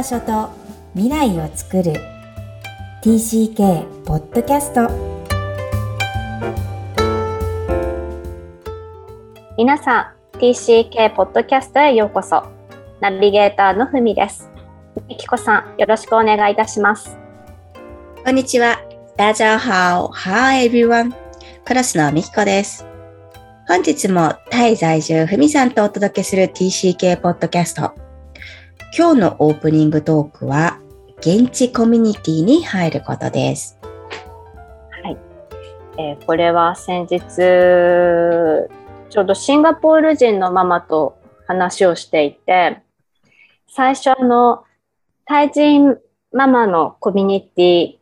場所と未来を作る。TCK ポッドキャスト皆さん TCK ポッドキャストへようこそ。ナビゲーターのふみです。みきこさんよろしくお願いいたします。こんにちは。大家好 Hi everyone クラスのみきこです。本日もタイ在住ふみさんとお届けする TCK ポッドキャスト今日のオープニングトークは現地コミュニティに入ることです。はい、えー、これは先日ちょうどシンガポール人のママと話をしていて最初のタイ人ママのコミュニティ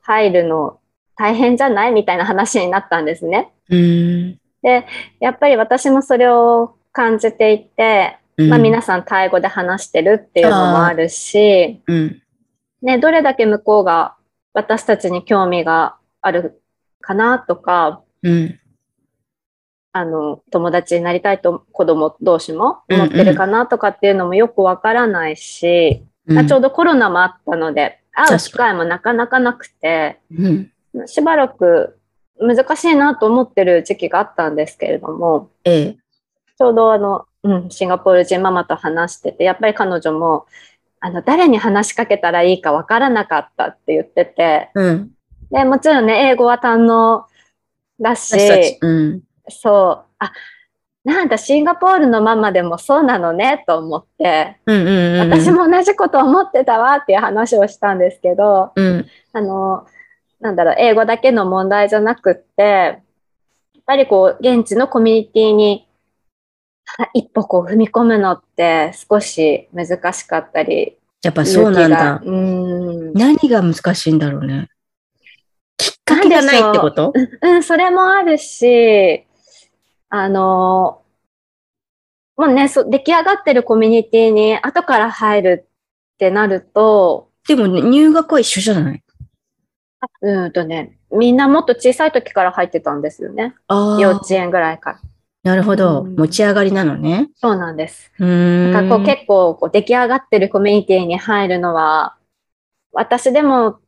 入るの大変じゃないみたいな話になったんですね。うんでやっぱり私もそれを感じていてまあ、皆さんタイ語で話してるっていうのもあるし、うん、ね、どれだけ向こうが私たちに興味があるかなとか、うん、あの友達になりたいと子供同士も思ってるかなとかっていうのもよくわからないし、うん、まあ、ちょうどコロナもあったので会う機会もなかなかなくて、しばらく難しいなと思ってる時期があったんですけれども、ええ、ちょうどあのうん、シンガポール人ママと話してて、やっぱり彼女も、あの、誰に話しかけたらいいかわからなかったって言ってて、うん、で、もちろんね、英語は堪能だし、うん、そう、あ、なんだ、シンガポールのママでもそうなのね、と思って、うんうんうん、私も同じこと思ってたわっていう話をしたんですけど、うん、あの、なんだろう、英語だけの問題じゃなくって、やっぱりこう、現地のコミュニティに一歩こう踏み込むのって少し難しかったり。やっぱそうなんだ。うん何が難しいんだろうね。きっかけがないってこと？うん、それもあるし、あの、もうね、そ出来上がってるコミュニティに後から入るってなると。でもね、入学は一緒じゃない？うんとね、みんなもっと小さい時から入ってたんですよね。幼稚園ぐらいから。なるほど。持ち上がりなのね。そうなんです。うんかこう結構こう出来上がってるコミュニティに入るのは、私でも、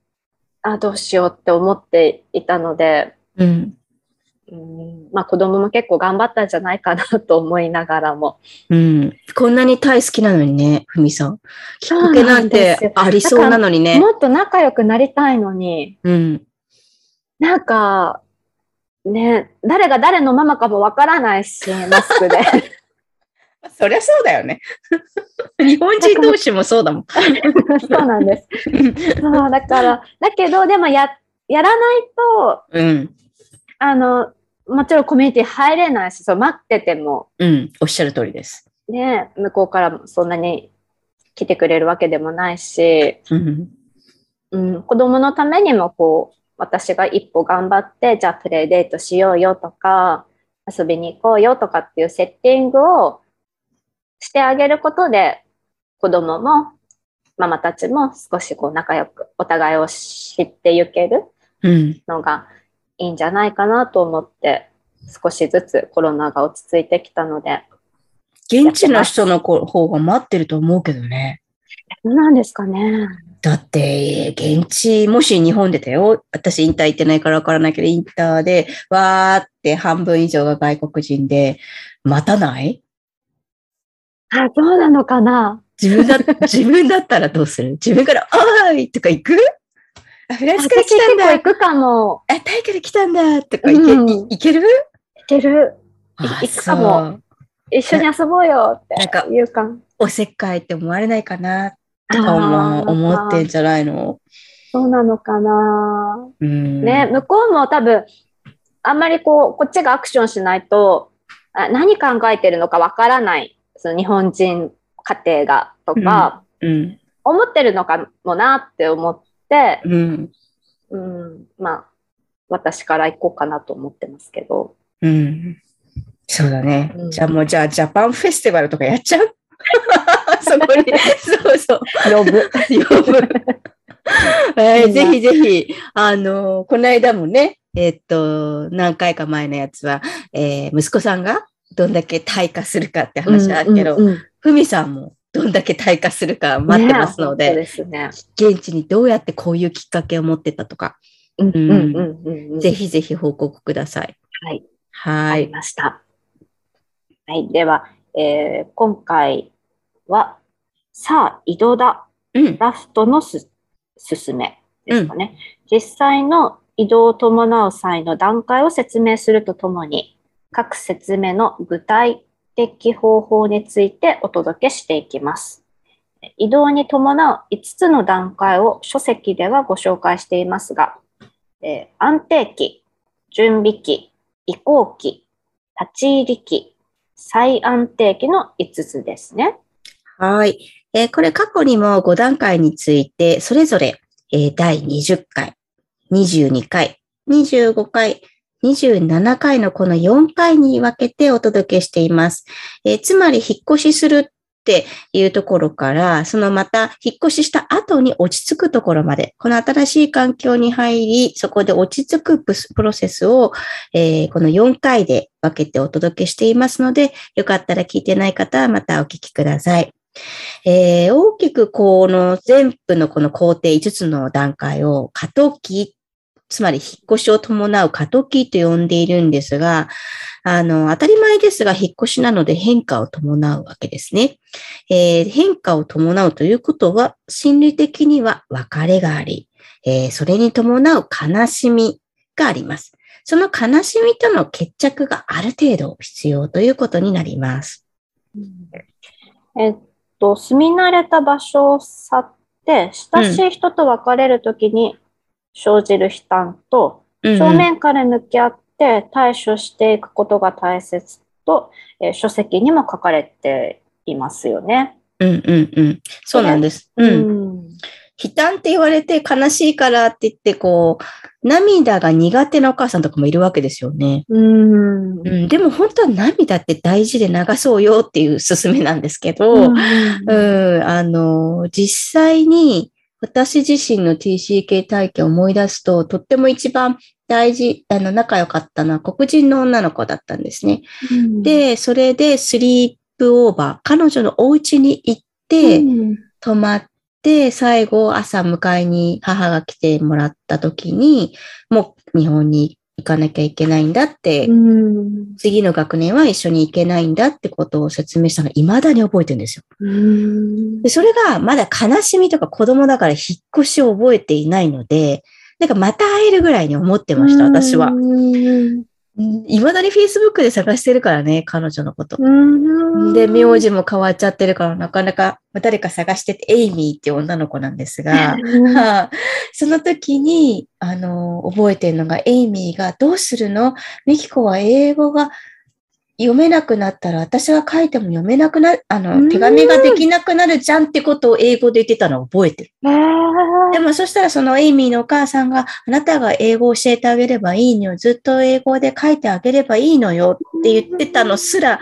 あ、どうしようって思っていたので、うん。うんまあ子供も結構頑張ったんじゃないかなと思いながらも。うん。こんなにタイ好きなのにね、ふみさん。きっかけなんてありそうなのにね。もっと仲良くなりたいのに。うん。なんか、ね、誰が誰のママかもわからないし、マスクで。そりゃそうだよね。日本人同士もそうだもん。そうなんです。そうだから、だけど、でもや、やらないと、うん、あの、もちろんコミュニティ入れないし、そう待ってても。うん、おっしゃる通りです。ね、向こうからもそんなに来てくれるわけでもないし、うん、うん、子供のためにもこう、私が一歩頑張って、じゃあプレイデートしようよとか、遊びに行こうよとかっていうセッティングをしてあげることで、子供もママたちも少しこう仲良くお互いを知っていけるのがいいんじゃないかなと思って、少しずつコロナが落ち着いてきたので。現地の人の方が待ってると思うけどね。なんですかね。だって、現地、もし日本でたよ。私インター行ってないからわからないけど、インターで、わーって半分以上が外国人で、待たない？あ、そうなのかな自分だ、自分だったらどうする？自分から、おーいとか行く？あ、フランスから来たんだ。行くかも。あ、タイから来たんだとか行け、うん、いける？いける。行くかも。一緒に遊ぼうよって言うか。おせっかいって思われないかなとか思思ってんじゃないの？そうなのかな、うん、ね、向こうも多分、あんまりこう、こっちがアクションしないと、あ何考えてるのかわからない、その日本人家庭がとか、うん。うん、思ってるのかもなって思って、うん、うん、まあ、私から行こうかなと思ってますけど。うん。そうだね。じゃあもう、じゃあ、ジャパンフェスティバルとかやっちゃう？そこに、そうそう。呼ぶ。呼ぶ。えー、ぜひぜひ、あの、この間もね、えー、っと、何回か前のやつは、えー、息子さんがどんだけ退化するかって話あるけど、ふみ、うんうん、さんもどんだけ退化するか待ってますので、ねですね。現地にどうやってこういうきっかけを持ってたとか、うんうんうんうんうん。ぜひぜひ報告ください。はい。はわかりい。ました。はい。では、えー今回は、さあ、移動だ。うん。ラフトのす進めですかね、実際の移動を伴う際の段階を説明するとともに、各説明の具体的方法についてお届けしていきます。移動に伴う5つの段階を書籍ではご紹介していますが、えー安定期、準備期、移行期、立ち入り期、再安定期の5つですね。はい。えーこれ過去にも5段階について、それぞれ、えー第20回、22回、25回、27回のこの4回に分けてお届けしています。えーつまり、引っ越しするっていうところから、そのまた引っ越しした後に落ち着くところまで、この新しい環境に入り、そこで落ち着くプロセスを、えーこの4回で分けてお届けしていますので、よかったら聞いてない方はまたお聞きください。えー大きくこの全部のこの工程5つの段階を過渡期、つまり引っ越しを伴う過渡期と呼んでいるんですが、あの、当たり前ですが、引っ越しなので変化を伴うわけですね。えー変化を伴うということは、心理的には別れがあり、えーそれに伴う悲しみがあります。その悲しみとの決着がある程度必要ということになります。えっと、住み慣れた場所を去って、親しい人と別れるときに生じる悲嘆と、うんうん正面から向き合って対処していくことが大切と、えー書籍にも書かれていますよね。うんうんうん。そうなんです。うん。ん。悲嘆って言われて悲しいからって言って、こう、涙が苦手なお母さんとかもいるわけですよね。うん。うん、でも本当は涙って大事で流そうよっていう勧めなんですけど、うんうん、あの、実際に私自身の TCK 体験を思い出すと、とっても一番大事、あの、仲良かったのは黒人の女の子だったんですね。で、それでスリープオーバー、彼女のお家に行って、うん泊まって、最後朝迎えに母が来てもらった時に、もう日本に行かなきゃいけないんだって、うん次の学年は一緒に行けないんだってことを説明したの未だに覚えてるんですよ。うんでそれがまだ悲しみとか子供だから引っ越しを覚えていないので、なんかまた会えるぐらいに思ってました、私は。うん未だに Facebook で探してるからね、彼女のこと。うん。で、名字も変わっちゃってるから、なかなか誰か探してて、エイミーっていう女の子なんですが、はい その時に、あの、覚えてるのが、エイミーが、どうするの？ミキコは英語が読めなくなったら、私が書いても読めなくなる、あの、うん手紙ができなくなるじゃんってことを英語で言ってたのを覚えてる。でも、そしたらそのエイミーのお母さんが、あなたが英語を教えてあげればいいのよ。ずっと英語で書いてあげればいいのよって言ってたのすら、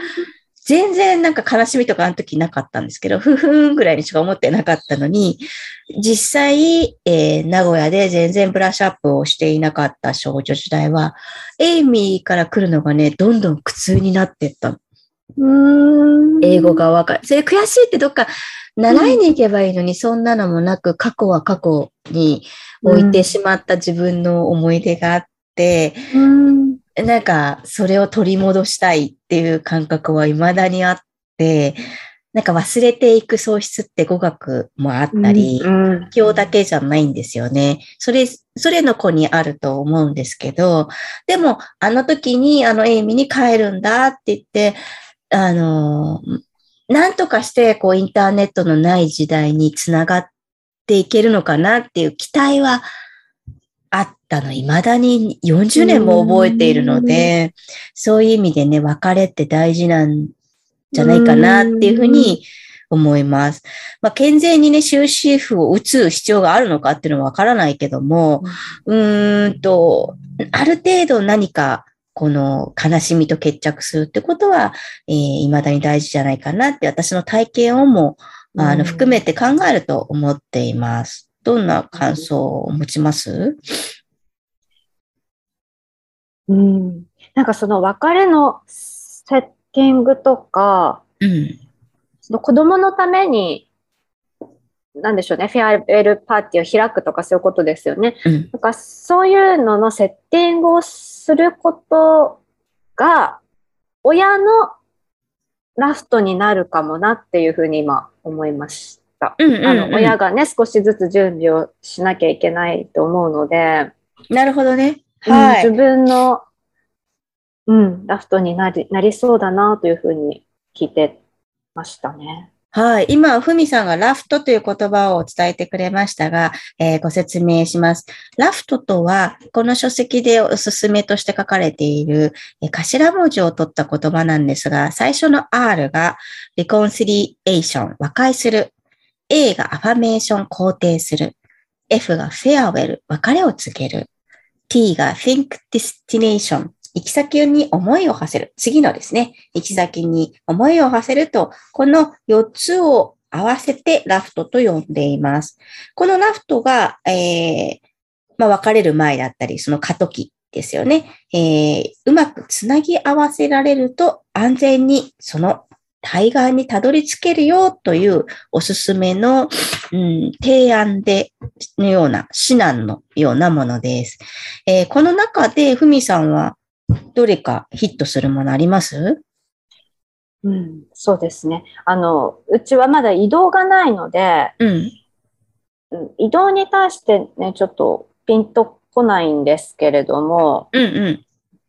全然なんか悲しみとかあの時なかったんですけど、ふふんぐらいにしか思ってなかったのに、実際、えー名古屋で全然ブラッシュアップをしていなかった少女時代は、エイミーから来るのがね、どんどん苦痛になっていったの。うん英語がわかる。それ悔しいってどっか習いに行けばいいのに、そんなのもなく、過去は過去に置いてしまった自分の思い出があって、うんなんか、それを取り戻したいっていう感覚は未だにあって、なんか忘れていく喪失って語学もあったり、うん勉強だけじゃないんですよね。それ、それの子にあると思うんですけど、でも、あの時にあのエイミに帰るんだって言って、あの、なんとかして、こう、インターネットのない時代につながっていけるのかなっていう期待はあったの。未だに40年も覚えているので、そういう意味でね、別れって大事なんじゃないかなっていうふうに思います。まあ、健全にね、終止符を打つ必要があるのかっていうのはわからないけども、うーんと、ある程度何か、この悲しみと決着するってことは、えー未だに大事じゃないかなって私の体験をも、あの、含めて考えると思っています。どんな感想を持ちます？うんなんかその別れのセッティングとか、うん。その子供のために、なんでしょうね、フェアウェルパーティーを開くとかそういうことですよね。うん。なんかそういうののセッティングをすることが、親のラフトになるかもなっていうふうに今思いました。うんうん、うん。あの親がね、少しずつ準備をしなきゃいけないと思うので、なるほどね。うんはい。自分の、うん、ラフトになりなりそうだなというふうに聞いてましたね。はい。今、ふみさんがラフトという言葉を伝えてくれましたが、えーご説明します。ラフトとは、この書籍でおすすめとして書かれている、えー頭文字を取った言葉なんですが、最初の R が reconciliation、和解する。A がアファメーション、肯定する。F が farewell、別れを告げる。T が think destination、行き先に思いを馳せる。次のですね、行き先に思いを馳せると、この4つを合わせてラフトと呼んでいます。このラフトが、えーまあ、別れる前だったり、その過渡期ですよね。えーうまくつなぎ合わせられると安全にその対岸にたどり着けるよというおすすめの、うん、提案で、のような、指南のようなものです。えーこの中で、ふみさんはどれかヒットするものあります？うん、そうですね。あの、うちはまだ移動がないので、うん。うん移動に対してね、ちょっとピンとこないんですけれども、うんう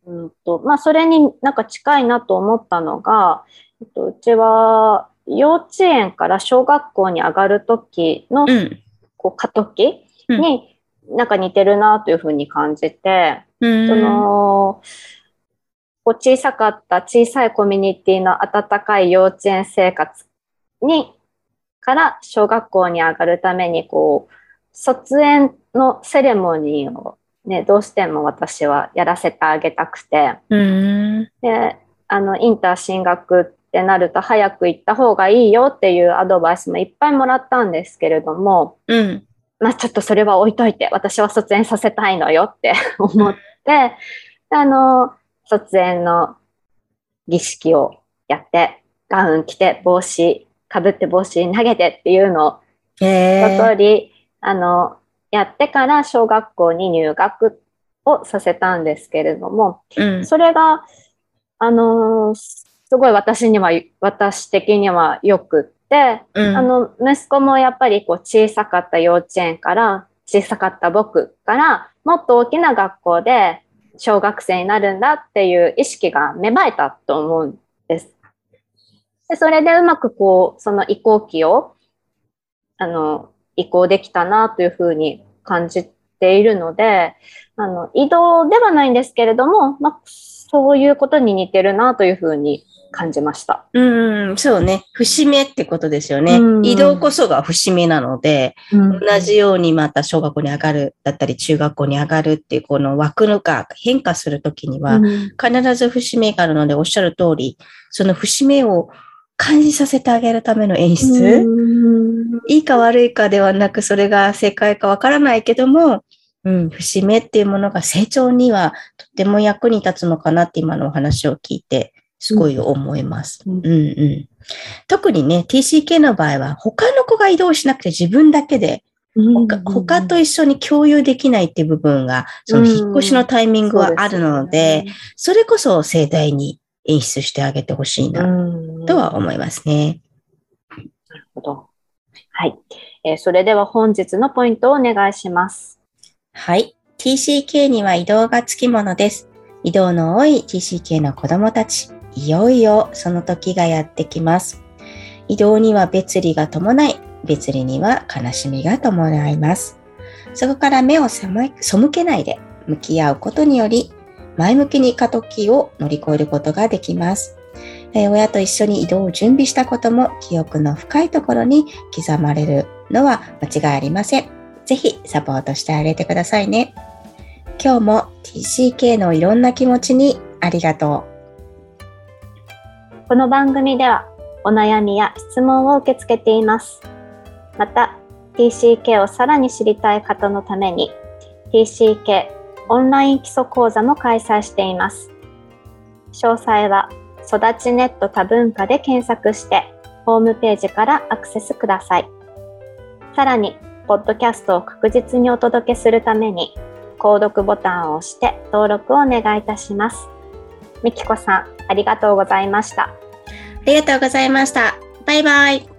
ん。うんとまあ、それになんか近いなと思ったのが、えっとうちは幼稚園から小学校に上がるときのうん。こう過渡期になんか似てるなというふうに感じて、うん。そのこう小さかった小さいコミュニティの温かい幼稚園生活にから小学校に上がるためにこう卒園のセレモニーをね、どうしても私はやらせてあげたくて、うん。で、あの、インター進学ってなると早く行った方がいいよっていうアドバイスもいっぱいもらったんですけれども、うん。まあちょっとそれは置いといて、私は卒園させたいのよって 思って、あの、卒園の儀式をやって、ガウン着て、帽子、かぶって帽子投げてっていうのをへ一通り、あの、やってから小学校に入学をさせたんですけれども、うん。それが、あのーすごい私には、私的にはよくって、うん。あの、息子もやっぱりこう小さかった幼稚園から、小さかった僕から、もっと大きな学校で小学生になるんだっていう意識が芽生えたと思うんです。でそれでうまくこう、その移行期を、あの、移行できたなというふうに感じているので、あの、移動ではないんですけれども、まあ、そういうことに似てるなというふうに感じました。うん、そうね。節目ってことですよねう。ん移動こそが節目なので、同じようにまた小学校に上がる、だったり中学校に上がるっていうこの枠のが変化するときには、うん必ず節目があるのでおっしゃる通り、その節目を感じさせてあげるための演出、いいか悪いかではなく、それが正解かわからないけども、うん、節目っていうものが成長にはとても役に立つのかなって今のお話を聞いて、すごい思います。うんうんうん。特にね、TCK の場合は他の子が移動しなくて自分だけで他他と一緒に共有できないっていう部分が、その引っ越しのタイミングはあるので、それこそ盛大に演出してあげてほしいなとは思いますね。なるほど。はい、えーそれでは本日のポイントをお願いします。はい。TCK には移動がつきものです。移動の多い TCK の子供たち、いよいよその時がやってきます。移動には別離が伴い、別離には悲しみが伴います。そこから目を背けないで向き合うことにより、前向きに過渡期を乗り越えることができます。親と一緒に移動を準備したことも記憶の深いところに刻まれるのは間違いありません。ぜひサポートしてあげてくださいね。今日も TCK のいろんな気持ちにありがとうこの番組ではお悩みや質問を受け付けています。また、TCK をさらに知りたい方のために TCK オンライン基礎講座も開催しています。詳細は育ちネット多文化で検索してホームページからアクセスください。さらに、ポッドキャストを確実にお届けするために、購読ボタンを押して登録をお願いいたします。みきこさん、ありがとうございました。ありがとうございました。バイバイ。